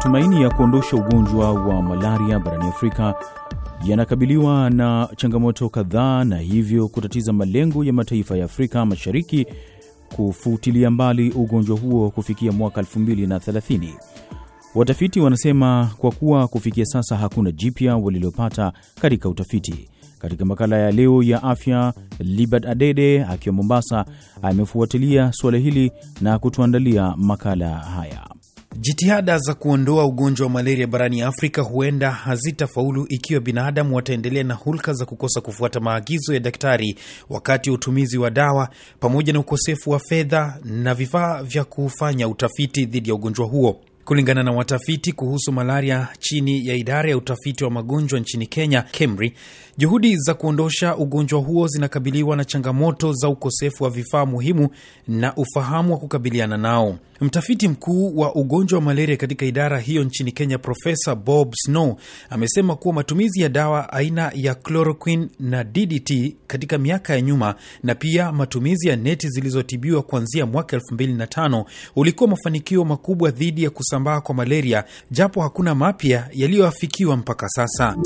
Matumaini ya kuondosha ugonjwa wa malaria barani Afrika yanakabiliwa na changamoto kadhaa na hivyo kutatiza malengo ya mataifa ya Afrika Mashariki kufutilia mbali ugonjwa huo kufikia mwaka 2030. Watafiti wanasema kwa kuwa kufikia sasa hakuna jipya walilopata katika utafiti. Katika makala ya leo ya afya, Libert Adede akiwa Mombasa amefuatilia suala hili na kutuandalia makala haya. Jitihada za kuondoa ugonjwa wa malaria barani Afrika huenda hazitafaulu ikiwa binadamu wataendelea na hulka za kukosa kufuata maagizo ya daktari wakati wa utumizi wa dawa, pamoja na ukosefu wa fedha na vifaa vya kufanya utafiti dhidi ya ugonjwa huo. Kulingana na watafiti kuhusu malaria chini ya idara ya utafiti wa magonjwa nchini Kenya, KEMRI, juhudi za kuondosha ugonjwa huo zinakabiliwa na changamoto za ukosefu wa vifaa muhimu na ufahamu wa kukabiliana nao. Mtafiti mkuu wa ugonjwa wa malaria katika idara hiyo nchini Kenya, Profesa Bob Snow amesema kuwa matumizi ya dawa aina ya chloroquine na DDT katika miaka ya nyuma na pia matumizi ya neti zilizotibiwa kuanzia mwaka 2005 ulikuwa mafanikio makubwa dhidi ya kusambaa kwa malaria, japo hakuna mapya yaliyoafikiwa mpaka sasa.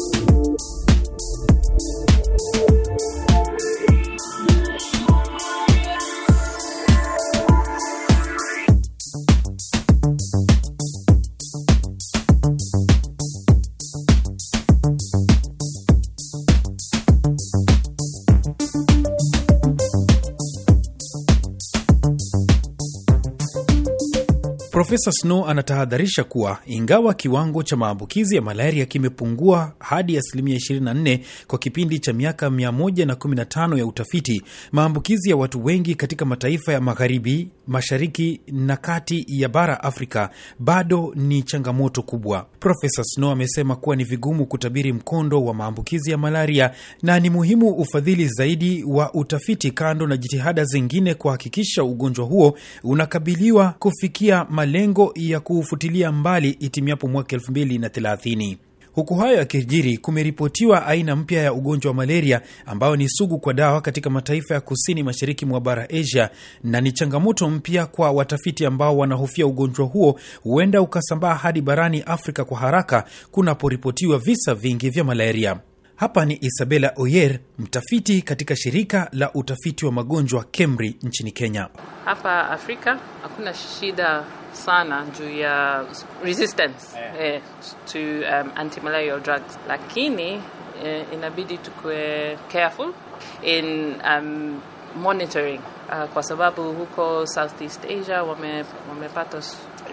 Profesa Snow anatahadharisha kuwa ingawa kiwango cha maambukizi ya malaria kimepungua hadi asilimia 24 kwa kipindi cha miaka 115 ya utafiti, maambukizi ya watu wengi katika mataifa ya magharibi, mashariki na kati ya bara Afrika bado ni changamoto kubwa. Profesa Snow amesema kuwa ni vigumu kutabiri mkondo wa maambukizi ya malaria na ni muhimu ufadhili zaidi wa utafiti, kando na jitihada zingine kuhakikisha ugonjwa huo unakabiliwa kufikia malengo ya kuufutilia mbali itimiapo mwaka 2030. Huku hayo yakijiri, kumeripotiwa aina mpya ya ugonjwa wa malaria ambayo ni sugu kwa dawa katika mataifa ya kusini mashariki mwa bara Asia, na ni changamoto mpya kwa watafiti ambao wanahofia ugonjwa huo huenda ukasambaa hadi barani Afrika kwa haraka kunaporipotiwa visa vingi vya malaria. Hapa ni Isabella Oyer, mtafiti katika shirika la utafiti wa magonjwa KEMRI nchini Kenya. Hapa Afrika hakuna shida sana juu ya resistance eh, to um, antimalarial drugs, lakini eh, inabidi tukue careful in um, monitoring uh, kwa sababu huko Southeast Asia wame, wamepata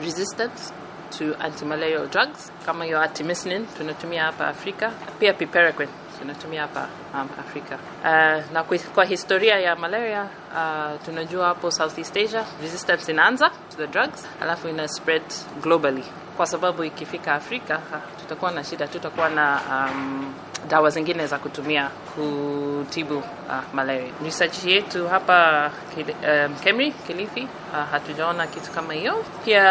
resistance to antimalarial drugs. Kama hiyo artemisinin tunatumia hapa Afrika, pia piperacin tunatumia hapa um, Afrika. Uh, na kwa historia ya malaria uh, tunajua hapo Southeast Asia resistance inaanza to the drugs, alafu ina spread globally, kwa sababu ikifika Afrika tutakuwa na shida, tutakuwa na um, dawa zingine za kutumia kutibu uh, malaria. Research yetu hapa um, KEMRI Kilifi uh, hatujaona kitu kama hiyo. Pia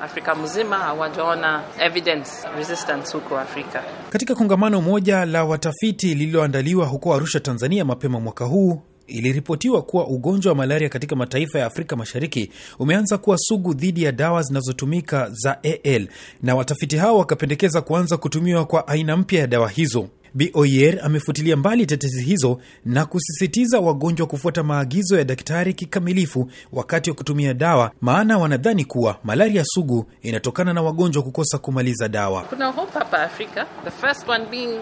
Afrika mzima hawajaona evidence resistance huko Afrika. Katika kongamano moja la watafiti lililoandaliwa huko Arusha, Tanzania mapema mwaka huu iliripotiwa kuwa ugonjwa wa malaria katika mataifa ya Afrika Mashariki umeanza kuwa sugu dhidi ya dawa zinazotumika za AL, na watafiti hao wakapendekeza kuanza kutumiwa kwa aina mpya ya dawa hizo. Boyer amefutilia mbali tetezi hizo na kusisitiza wagonjwa kufuata maagizo ya daktari kikamilifu wakati wa kutumia dawa, maana wanadhani kuwa malaria sugu inatokana na wagonjwa kukosa kumaliza dawa. Kuna hope hapa Afrika, the first one being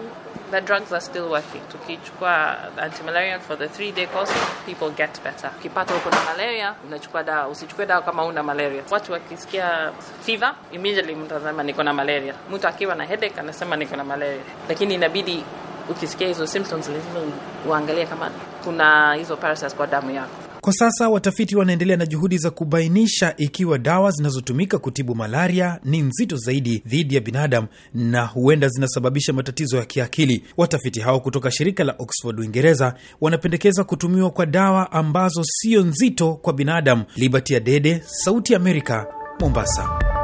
the drugs are still working. Tukichukua antimalarial for the three day course, people get better. Ukipata uko na malaria, unachukua dawa. Usichukue dawa kama una malaria. Watu wakisikia fever, immediately mtu anasema niko na malaria. Mtu akiwa na headache anasema niko na malaria, lakini inabidi ukisikia hizo symptoms lazima uangalie kama kuna hizo parasites kwa damu yako. Kwa sasa watafiti wanaendelea na juhudi za kubainisha ikiwa dawa zinazotumika kutibu malaria ni nzito zaidi dhidi ya binadamu na huenda zinasababisha matatizo ya kiakili. Watafiti hao kutoka shirika la Oxford Uingereza wanapendekeza kutumiwa kwa dawa ambazo sio nzito kwa binadamu. Liberty Adede, Sauti ya Amerika, Mombasa.